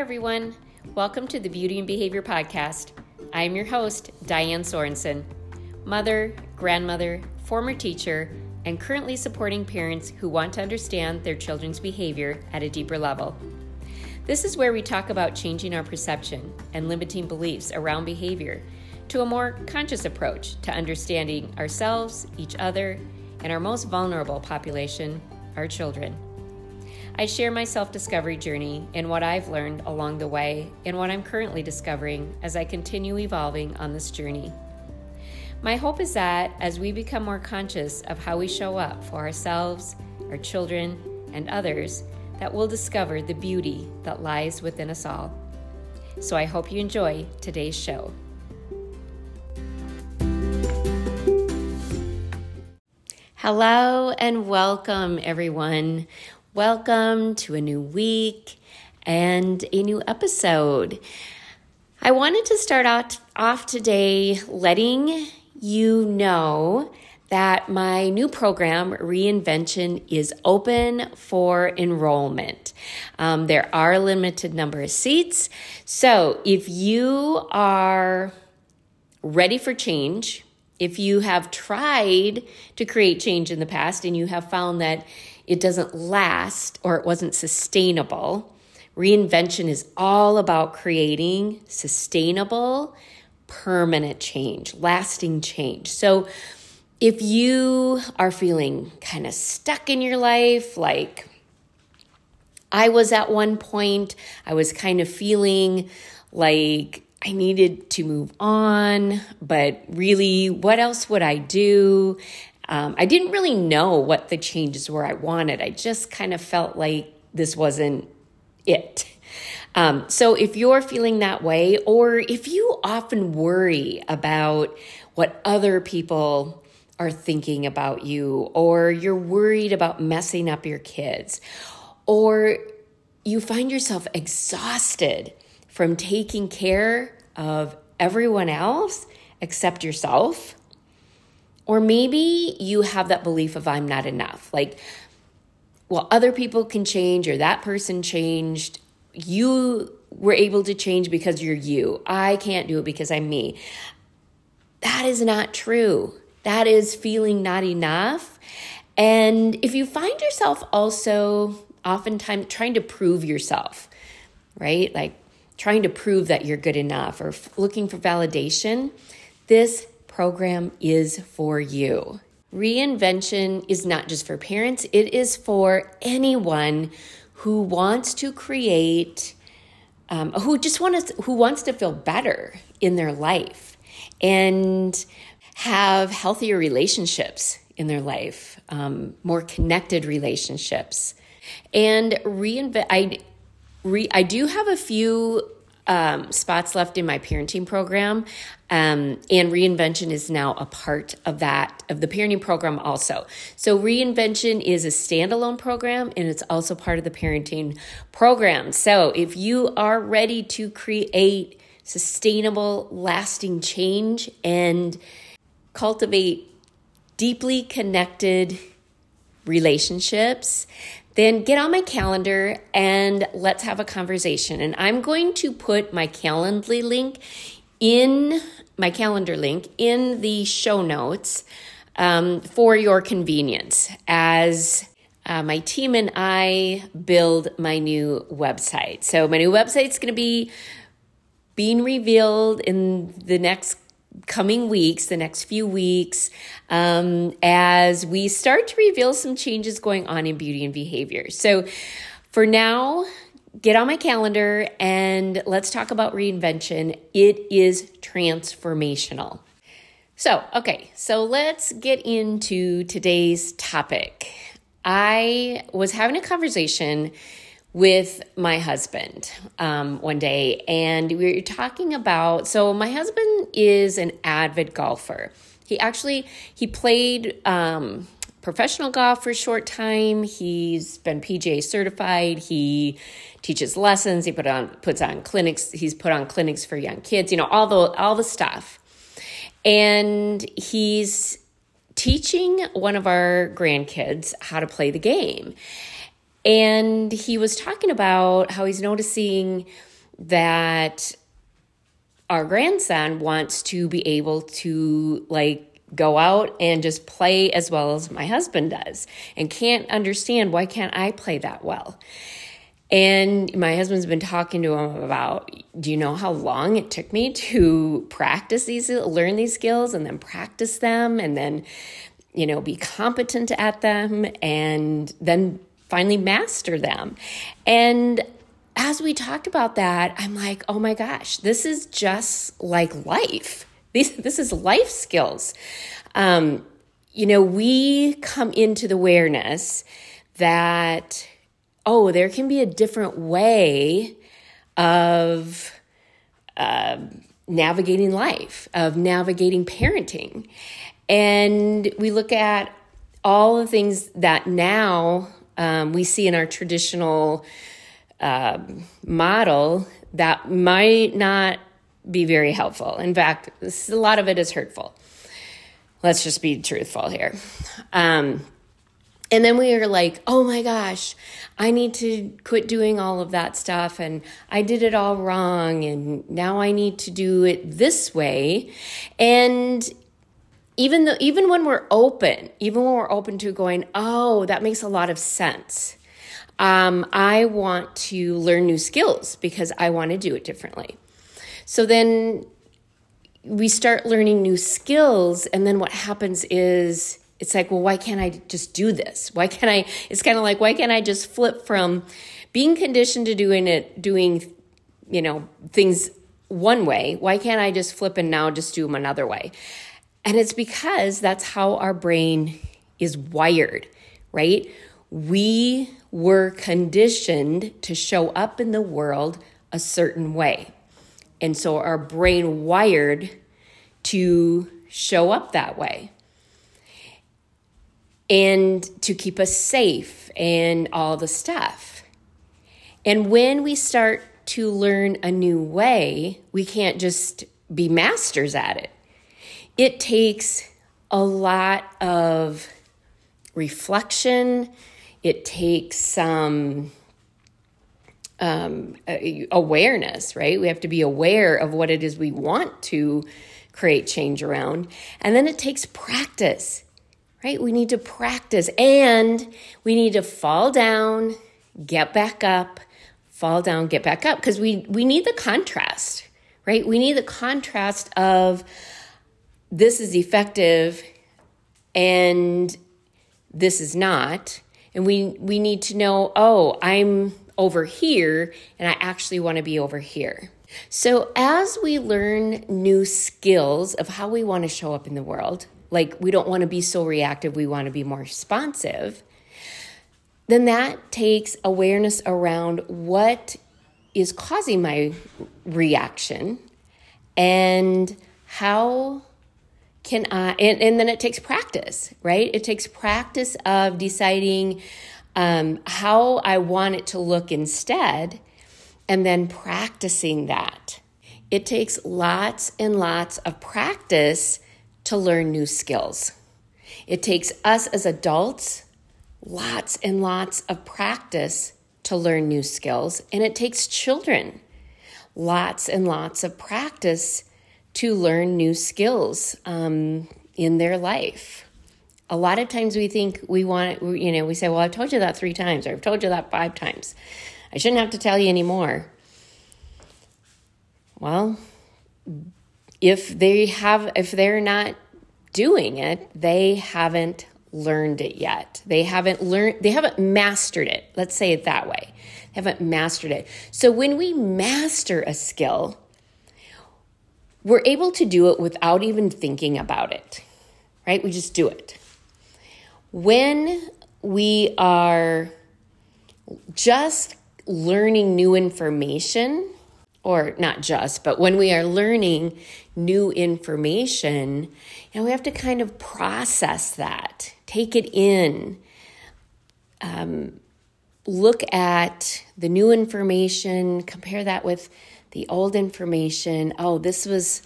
everyone. Welcome to the Beauty and Behavior Podcast. I am your host, Diane Sorensen, mother, grandmother, former teacher, and currently supporting parents who want to understand their children's behavior at a deeper level. This is where we talk about changing our perception and limiting beliefs around behavior to a more conscious approach to understanding ourselves, each other, and our most vulnerable population, our children. I share my self discovery journey and what I've learned along the way and what I'm currently discovering as I continue evolving on this journey. My hope is that as we become more conscious of how we show up for ourselves, our children, and others, that we'll discover the beauty that lies within us all. So I hope you enjoy today's show. Hello and welcome, everyone. Welcome to a new week and a new episode. I wanted to start out off today letting you know that my new program, Reinvention, is open for enrollment. Um, there are a limited number of seats. So if you are ready for change, if you have tried to create change in the past and you have found that it doesn't last or it wasn't sustainable. Reinvention is all about creating sustainable, permanent change, lasting change. So, if you are feeling kind of stuck in your life, like I was at one point, I was kind of feeling like I needed to move on, but really, what else would I do? Um, I didn't really know what the changes were I wanted. I just kind of felt like this wasn't it. Um, so if you're feeling that way, or if you often worry about what other people are thinking about you, or you're worried about messing up your kids, or you find yourself exhausted from taking care of everyone else except yourself, or maybe you have that belief of I'm not enough. Like, well, other people can change or that person changed. You were able to change because you're you. I can't do it because I'm me. That is not true. That is feeling not enough. And if you find yourself also oftentimes trying to prove yourself, right? Like trying to prove that you're good enough or looking for validation, this program is for you. Reinvention is not just for parents, it is for anyone who wants to create, um, who just wants who wants to feel better in their life and have healthier relationships in their life, um, more connected relationships, and reinvent. I re, I do have a few um, spots left in my parenting program. Um, and reinvention is now a part of that, of the parenting program also. So, reinvention is a standalone program and it's also part of the parenting program. So, if you are ready to create sustainable, lasting change and cultivate deeply connected relationships, then get on my calendar and let's have a conversation. And I'm going to put my Calendly link in my calendar link in the show notes um, for your convenience as uh, my team and I build my new website. So, my new website is going to be being revealed in the next coming weeks, the next few weeks, um, as we start to reveal some changes going on in beauty and behavior. So, for now, get on my calendar and let's talk about reinvention. It is transformational. So, okay, so let's get into today's topic. I was having a conversation with my husband um, one day, and we were talking about. So my husband is an avid golfer. He actually he played um, professional golf for a short time. He's been PGA certified. He teaches lessons. He put on puts on clinics. He's put on clinics for young kids. You know all the all the stuff, and he's teaching one of our grandkids how to play the game. And he was talking about how he's noticing that our grandson wants to be able to like go out and just play as well as my husband does and can't understand why can't I play that well. And my husband's been talking to him about do you know how long it took me to practice these learn these skills and then practice them and then you know be competent at them and then finally master them. And as we talked about that, I'm like, oh my gosh, this is just like life. This, this is life skills. Um, you know, we come into the awareness that, oh, there can be a different way of uh, navigating life, of navigating parenting. And we look at all the things that now um, we see in our traditional uh, model that might not be very helpful. In fact, a lot of it is hurtful. Let's just be truthful here. Um, and then we are like, oh my gosh, I need to quit doing all of that stuff. And I did it all wrong. And now I need to do it this way. And even though, even when we're open, even when we're open to going, oh, that makes a lot of sense um, I want to learn new skills because I want to do it differently. So then we start learning new skills, and then what happens is it's like, well, why can't I just do this? Why can't I? It's kind of like, why can't I just flip from being conditioned to doing it, doing, you know, things one way? Why can't I just flip and now just do them another way? And it's because that's how our brain is wired, right? We were conditioned to show up in the world a certain way. And so our brain wired to show up that way and to keep us safe and all the stuff. And when we start to learn a new way, we can't just be masters at it. It takes a lot of reflection, it takes some um, awareness, right? We have to be aware of what it is we want to create change around. And then it takes practice, right? We need to practice and we need to fall down, get back up, fall down, get back up because we, we need the contrast, right? We need the contrast of this is effective and this is not. And we we need to know oh i'm over here and i actually want to be over here. So as we learn new skills of how we want to show up in the world like we don't want to be so reactive we want to be more responsive then that takes awareness around what is causing my reaction and how can I, and, and then it takes practice, right? It takes practice of deciding um, how I want it to look instead, and then practicing that. It takes lots and lots of practice to learn new skills. It takes us as adults lots and lots of practice to learn new skills, and it takes children lots and lots of practice to learn new skills um, in their life. A lot of times we think we want, you know, we say, well, I've told you that three times or I've told you that five times. I shouldn't have to tell you anymore. Well, if they have, if they're not doing it, they haven't learned it yet. They haven't learned, they haven't mastered it. Let's say it that way. They haven't mastered it. So when we master a skill, we're able to do it without even thinking about it, right? We just do it. When we are just learning new information, or not just, but when we are learning new information, you know, we have to kind of process that, take it in, um, look at the new information, compare that with the old information. Oh, this was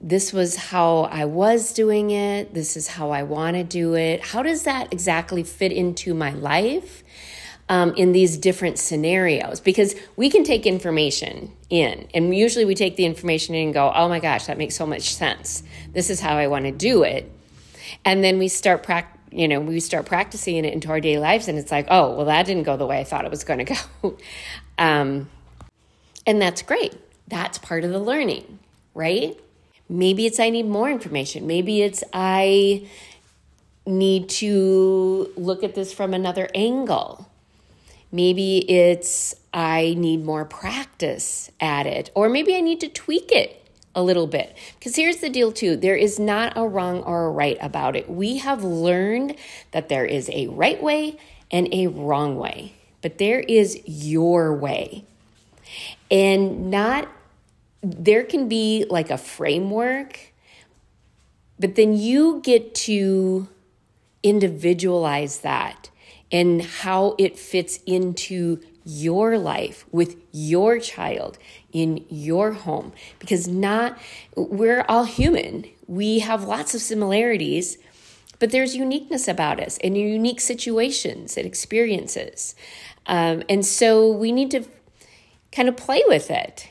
this was how I was doing it. This is how I want to do it. How does that exactly fit into my life? um, in these different scenarios because we can take information in, and usually we take the information in and go, oh my gosh, that makes so much sense. This is how I want to do it. And then we start practicing you know, we start practicing it into our daily lives, and it's like, oh, well, that didn't go the way I thought it was going to go. um, and that's great. That's part of the learning, right? Maybe it's I need more information. Maybe it's I need to look at this from another angle. Maybe it's I need more practice at it, or maybe I need to tweak it a little bit. Because here's the deal, too there is not a wrong or a right about it. We have learned that there is a right way and a wrong way, but there is your way. And not, there can be like a framework, but then you get to individualize that and how it fits into your life with your child in your home. Because not we're all human. We have lots of similarities but there's uniqueness about us and unique situations and experiences. Um, and so we need to kind of play with it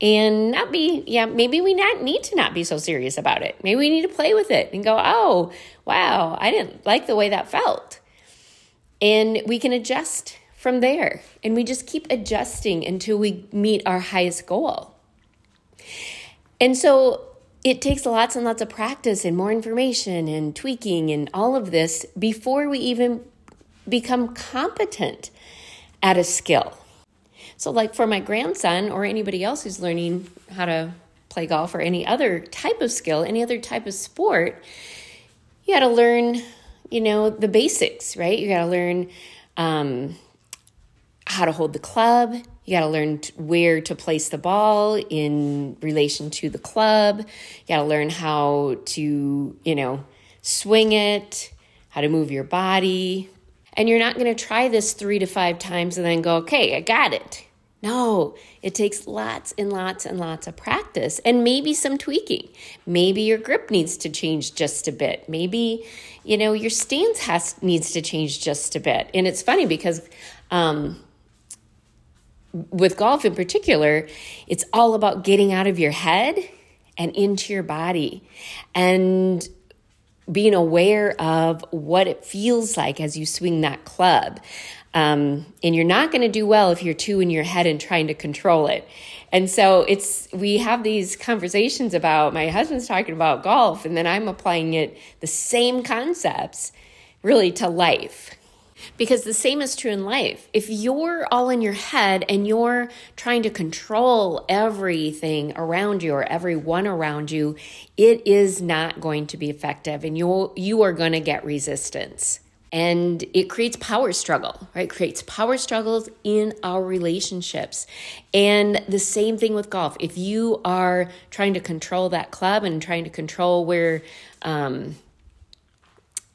and not be yeah maybe we not need to not be so serious about it maybe we need to play with it and go oh wow i didn't like the way that felt and we can adjust from there. And we just keep adjusting until we meet our highest goal. And so it takes lots and lots of practice and more information and tweaking and all of this before we even become competent at a skill. So, like for my grandson or anybody else who's learning how to play golf or any other type of skill, any other type of sport, you got to learn, you know, the basics, right? You got to learn um, how to hold the club. You got to learn where to place the ball in relation to the club. You got to learn how to, you know, swing it, how to move your body. And you're not going to try this three to five times and then go, okay, I got it. No, it takes lots and lots and lots of practice and maybe some tweaking. Maybe your grip needs to change just a bit. Maybe, you know, your stance has needs to change just a bit. And it's funny because um, with golf in particular, it's all about getting out of your head and into your body and being aware of what it feels like as you swing that club. Um, and you're not going to do well if you're too in your head and trying to control it. And so it's we have these conversations about my husband's talking about golf, and then I'm applying it the same concepts really to life. Because the same is true in life. If you're all in your head and you're trying to control everything around you or everyone around you, it is not going to be effective and you you are going to get resistance. And it creates power struggle, right? It creates power struggles in our relationships. And the same thing with golf. If you are trying to control that club and trying to control where um,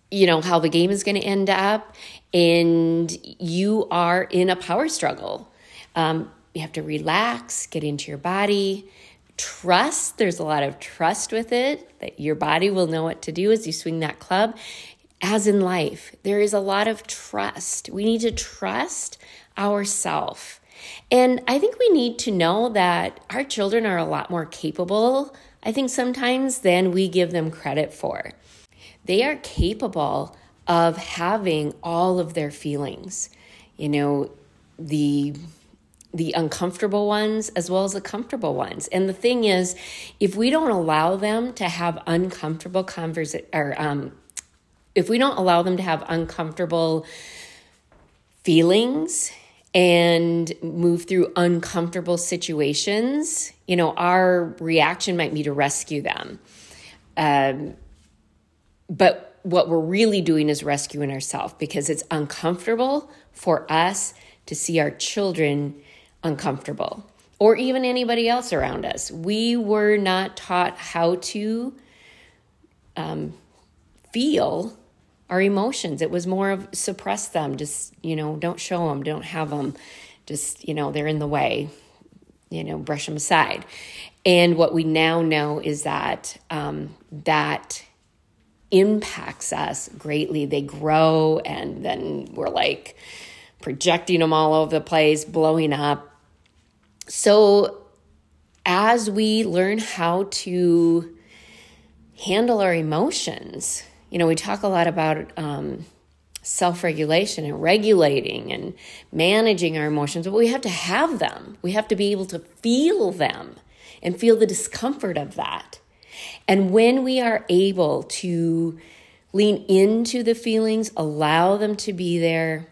you know how the game is going to end up and you are in a power struggle. Um, you have to relax, get into your body, trust. There's a lot of trust with it that your body will know what to do as you swing that club. As in life, there is a lot of trust. We need to trust ourselves. And I think we need to know that our children are a lot more capable, I think, sometimes than we give them credit for. They are capable of having all of their feelings, you know, the the uncomfortable ones as well as the comfortable ones. And the thing is, if we don't allow them to have uncomfortable conversation or um, if we don't allow them to have uncomfortable feelings and move through uncomfortable situations, you know, our reaction might be to rescue them. Um, but what we're really doing is rescuing ourselves because it's uncomfortable for us to see our children uncomfortable or even anybody else around us. We were not taught how to um, feel our emotions. It was more of suppress them, just, you know, don't show them, don't have them, just, you know, they're in the way, you know, brush them aside. And what we now know is that um, that impacts us greatly. They grow, and then we're like projecting them all over the place, blowing up. So, as we learn how to handle our emotions, you know, we talk a lot about um, self regulation and regulating and managing our emotions, but we have to have them. We have to be able to feel them and feel the discomfort of that. And when we are able to lean into the feelings, allow them to be there,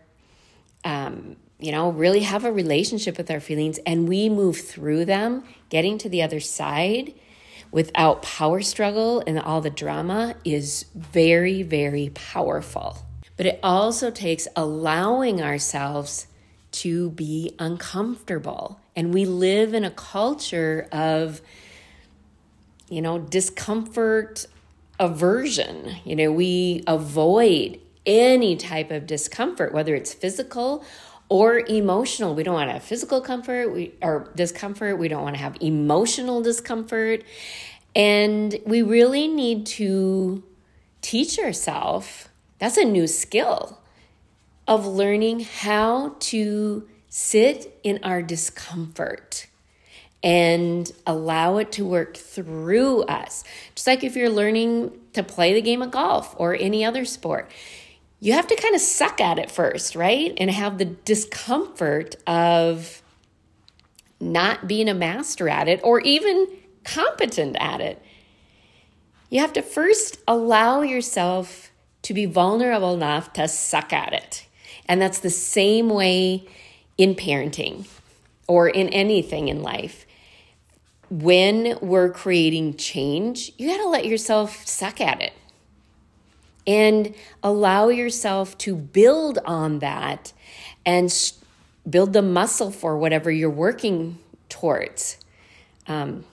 um, you know, really have a relationship with our feelings, and we move through them, getting to the other side without power struggle and all the drama is very, very powerful. But it also takes allowing ourselves to be uncomfortable. And we live in a culture of, you know, discomfort aversion. You know, we avoid any type of discomfort, whether it's physical or emotional. We don't want to have physical comfort we, or discomfort. We don't want to have emotional discomfort. And we really need to teach ourselves that's a new skill of learning how to sit in our discomfort and allow it to work through us. Just like if you're learning to play the game of golf or any other sport, you have to kind of suck at it first, right? And have the discomfort of not being a master at it or even competent at it. You have to first allow yourself to be vulnerable enough to suck at it. And that's the same way in parenting or in anything in life when we're creating change, you got to let yourself suck at it and allow yourself to build on that and build the muscle for whatever you're working towards. Um,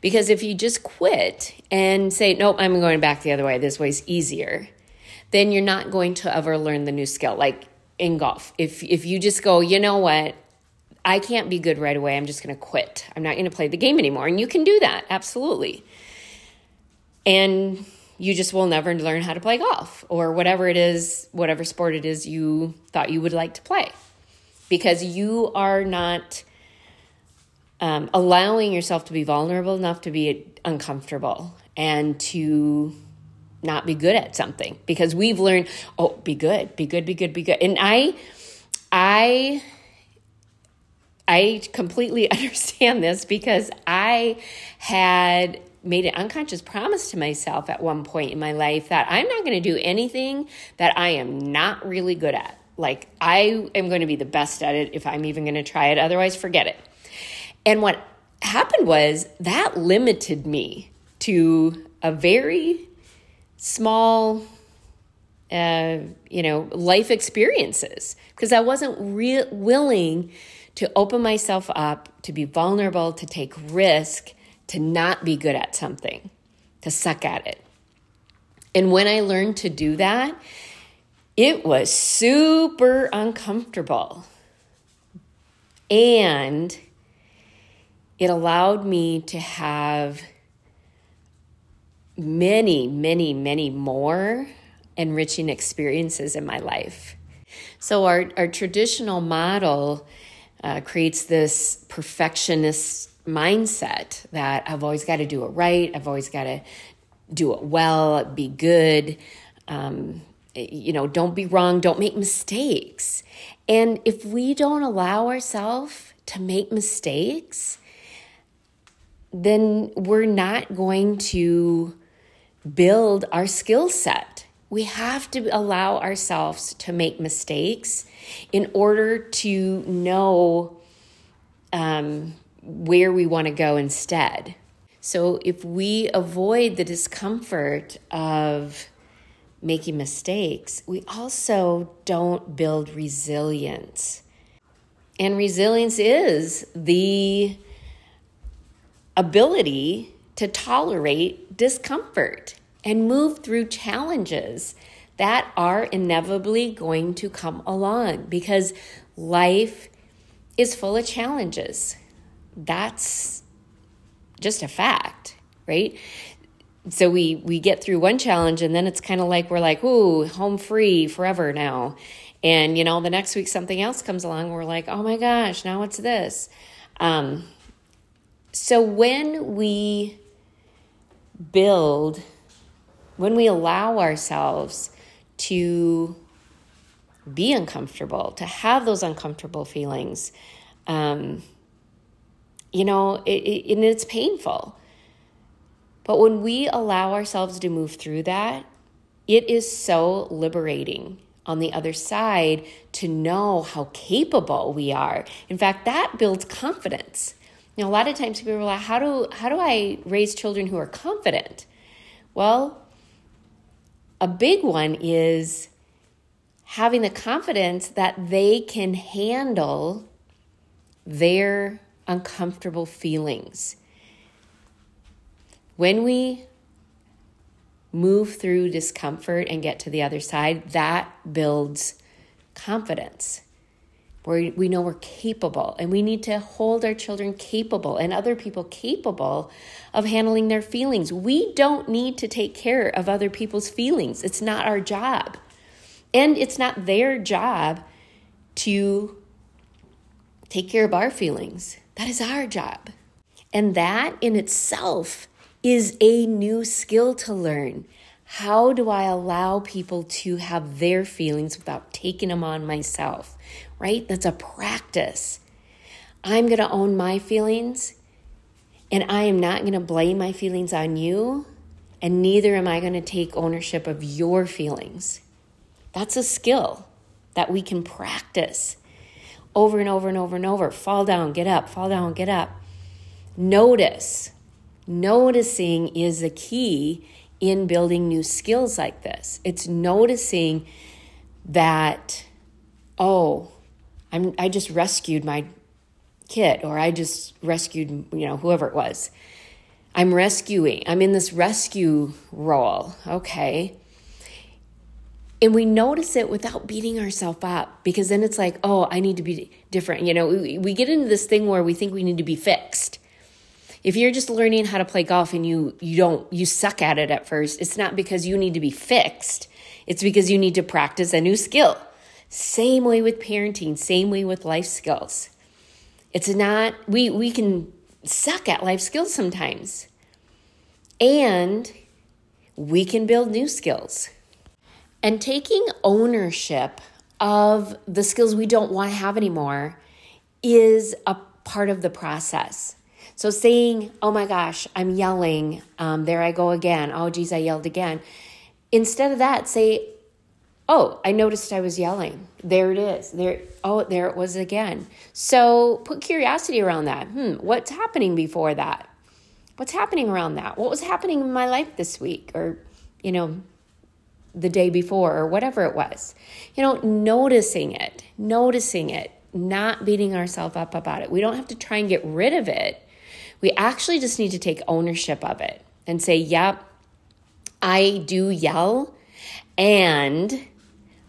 because if you just quit and say, nope, I'm going back the other way, this way's easier, then you're not going to ever learn the new skill. Like in golf, if, if you just go, you know what, I can't be good right away. I'm just going to quit. I'm not going to play the game anymore. And you can do that, absolutely. And you just will never learn how to play golf or whatever it is, whatever sport it is you thought you would like to play. Because you are not um, allowing yourself to be vulnerable enough to be uncomfortable and to not be good at something because we've learned oh be good be good be good be good and i i I completely understand this because I had made an unconscious promise to myself at one point in my life that I'm not going to do anything that I am not really good at. Like, I am going to be the best at it if I'm even going to try it. Otherwise, forget it. And what happened was that limited me to a very small, uh, you know, life experiences because I wasn't re- willing to open myself up, to be vulnerable, to take risk, to not be good at something, to suck at it. And when I learned to do that, it was super uncomfortable. And it allowed me to have many, many, many more enriching experiences in my life. So, our, our traditional model uh, creates this perfectionist mindset that I've always got to do it right, I've always got to do it well, be good. Um, you know, don't be wrong, don't make mistakes. And if we don't allow ourselves to make mistakes, then we're not going to build our skill set. We have to allow ourselves to make mistakes in order to know um, where we want to go instead. So, if we avoid the discomfort of making mistakes, we also don't build resilience. And resilience is the ability to tolerate discomfort and move through challenges that are inevitably going to come along because life is full of challenges. That's just a fact, right? So we we get through one challenge and then it's kind of like we're like, "Ooh, home free forever now." And, you know, the next week something else comes along. We're like, oh my gosh, now what's this? Um, so when we build, when we allow ourselves to be uncomfortable, to have those uncomfortable feelings, um, you know, it, it, and it's painful. But when we allow ourselves to move through that, it is so liberating on the other side to know how capable we are. In fact, that builds confidence. Know, a lot of times people are like, how do, how do I raise children who are confident? Well, a big one is having the confidence that they can handle their uncomfortable feelings. When we move through discomfort and get to the other side, that builds confidence. Where we know we're capable and we need to hold our children capable and other people capable of handling their feelings. We don't need to take care of other people's feelings. It's not our job. And it's not their job to take care of our feelings. That is our job. And that in itself is a new skill to learn. How do I allow people to have their feelings without taking them on myself? Right? That's a practice. I'm going to own my feelings and I am not going to blame my feelings on you, and neither am I going to take ownership of your feelings. That's a skill that we can practice over and over and over and over. Fall down, get up, fall down, get up. Notice Noticing is the key in building new skills like this. It's noticing that, oh, I'm, I just rescued my kid or I just rescued, you know, whoever it was. I'm rescuing. I'm in this rescue role. Okay. And we notice it without beating ourselves up because then it's like, oh, I need to be different. You know, we, we get into this thing where we think we need to be fixed. If you're just learning how to play golf and you you don't you suck at it at first, it's not because you need to be fixed. It's because you need to practice a new skill. Same way with parenting, same way with life skills. It's not we we can suck at life skills sometimes. And we can build new skills. And taking ownership of the skills we don't want to have anymore is a part of the process. So saying, oh my gosh, I'm yelling, um, there I go again. Oh, geez, I yelled again. Instead of that, say, oh, I noticed I was yelling. There it is. There, oh, there it was again. So put curiosity around that. Hmm, what's happening before that? What's happening around that? What was happening in my life this week or, you know, the day before or whatever it was? You know, noticing it, noticing it, not beating ourselves up about it. We don't have to try and get rid of it. We actually just need to take ownership of it and say, yep, I do yell and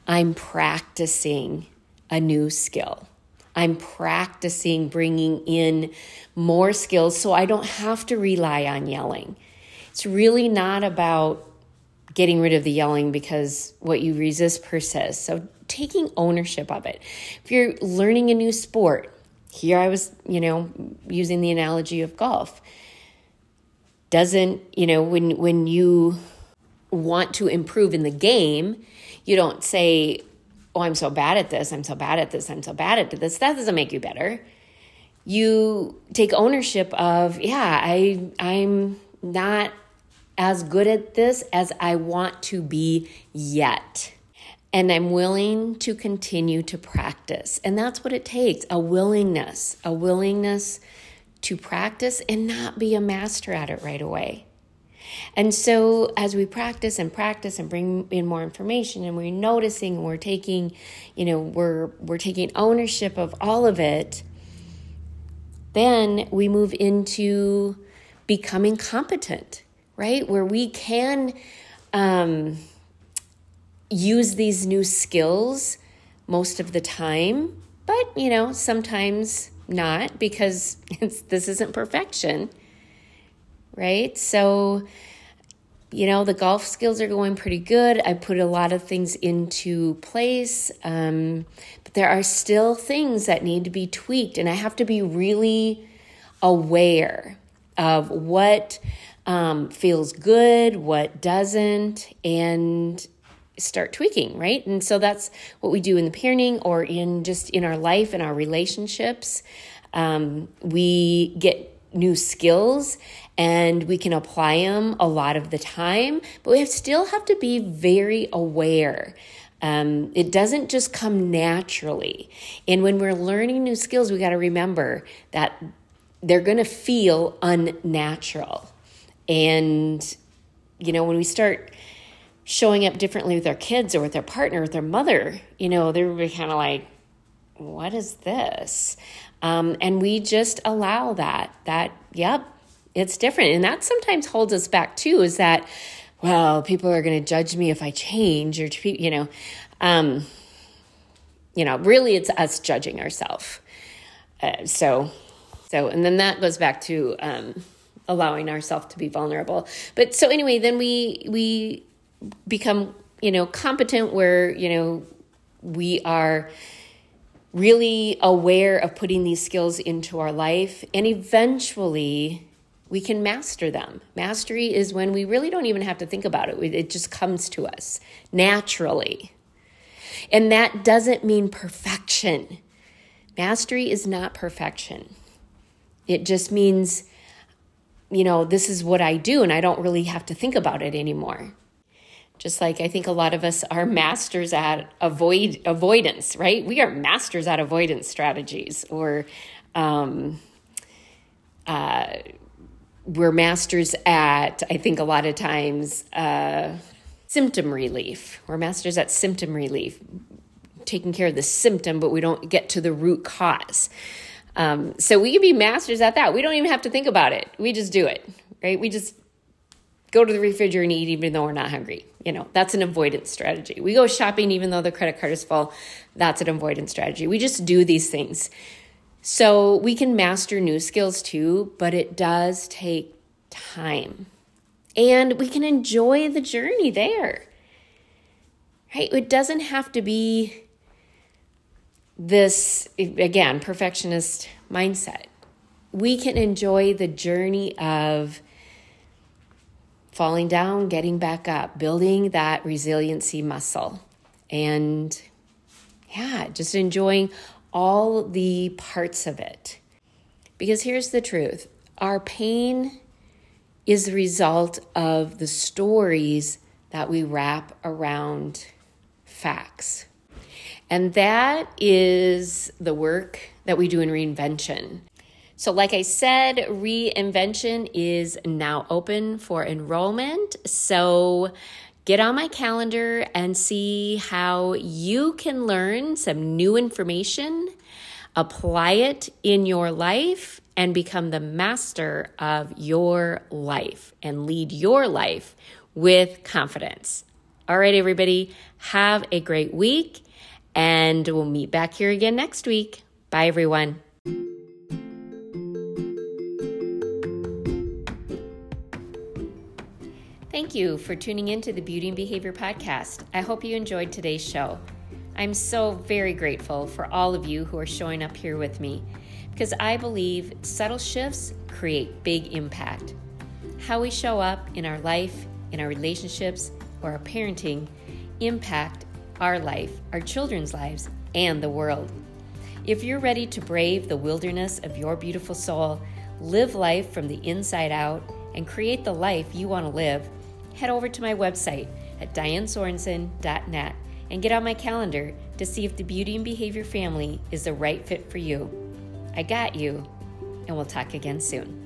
I'm practicing a new skill. I'm practicing bringing in more skills so I don't have to rely on yelling. It's really not about getting rid of the yelling because what you resist persists. So taking ownership of it. If you're learning a new sport, here I was, you know, using the analogy of golf. Doesn't, you know, when when you want to improve in the game, you don't say, "Oh, I'm so bad at this. I'm so bad at this. I'm so bad at this." That doesn't make you better. You take ownership of, "Yeah, I I'm not as good at this as I want to be yet." and I'm willing to continue to practice. And that's what it takes a willingness, a willingness to practice and not be a master at it right away. And so, as we practice and practice and bring in more information, and we're noticing, and we're taking, you know, we're we're taking ownership of all of it. Then we move into becoming competent, right? Where we can um, use these new skills most of the time, but you know, sometimes not because this isn't perfection, right? So you know, the golf skills are going pretty good. I put a lot of things into place, um, but there are still things that need to be tweaked, and I have to be really aware of what um, feels good, what doesn't, and start tweaking, right? And so that's what we do in the parenting or in just in our life and our relationships. Um, we get new skills and we can apply them a lot of the time, but we have, still have to be very aware. Um, it doesn't just come naturally. And when we're learning new skills, we got to remember that they're going to feel unnatural. And, you know, when we start showing up differently with our kids or with their partner, with their mother, you know, they're kind of like, what is this? Um, and we just allow that, that, yep, it's different. And that sometimes holds us back too, is that, well, people are going to judge me if I change or, you know, um, you know, really it's us judging ourselves. Uh, so, so, and then that goes back to, um, allowing ourselves to be vulnerable. But so anyway, then we, we become, you know, competent where, you know, we are, really aware of putting these skills into our life and eventually we can master them. Mastery is when we really don't even have to think about it, it just comes to us naturally. And that doesn't mean perfection. Mastery is not perfection. It just means, you know, this is what I do and I don't really have to think about it anymore. Just like I think a lot of us are masters at avoid avoidance, right? We are masters at avoidance strategies or um, uh, we're masters at, I think a lot of times, uh, symptom relief. We're masters at symptom relief, taking care of the symptom, but we don't get to the root cause. Um, so we can be masters at that. We don't even have to think about it. We just do it, right? We just go to the refrigerator and eat even though we're not hungry. You know, that's an avoidance strategy. We go shopping even though the credit card is full. That's an avoidance strategy. We just do these things so we can master new skills too, but it does take time. And we can enjoy the journey there. Right? It doesn't have to be this, again, perfectionist mindset. We can enjoy the journey of falling down, getting back up, building that resiliency muscle. And yeah, just enjoying all the parts of it. Because here's the truth our pain is the result of the stories that we wrap around facts. And that is the work that we do in reinvention. So, like I said, reinvention is now open for enrollment. So, get on my calendar and see how you can learn some new information, apply it in your life, and become the master of your life and lead your life with confidence. All right, everybody, have a great week, and we'll meet back here again next week. Bye, everyone. Thank you for tuning in to the Beauty and Behavior Podcast. I hope you enjoyed today's show. I'm so very grateful for all of you who are showing up here with me because I believe subtle shifts create big impact. How we show up in our life, in our relationships, or our parenting impact our life, our children's lives, and the world. If you're ready to brave the wilderness of your beautiful soul, live life from the inside out, and create the life you want to live, head over to my website at dianesorensen.net and get on my calendar to see if the Beauty and Behavior family is the right fit for you. I got you, and we'll talk again soon.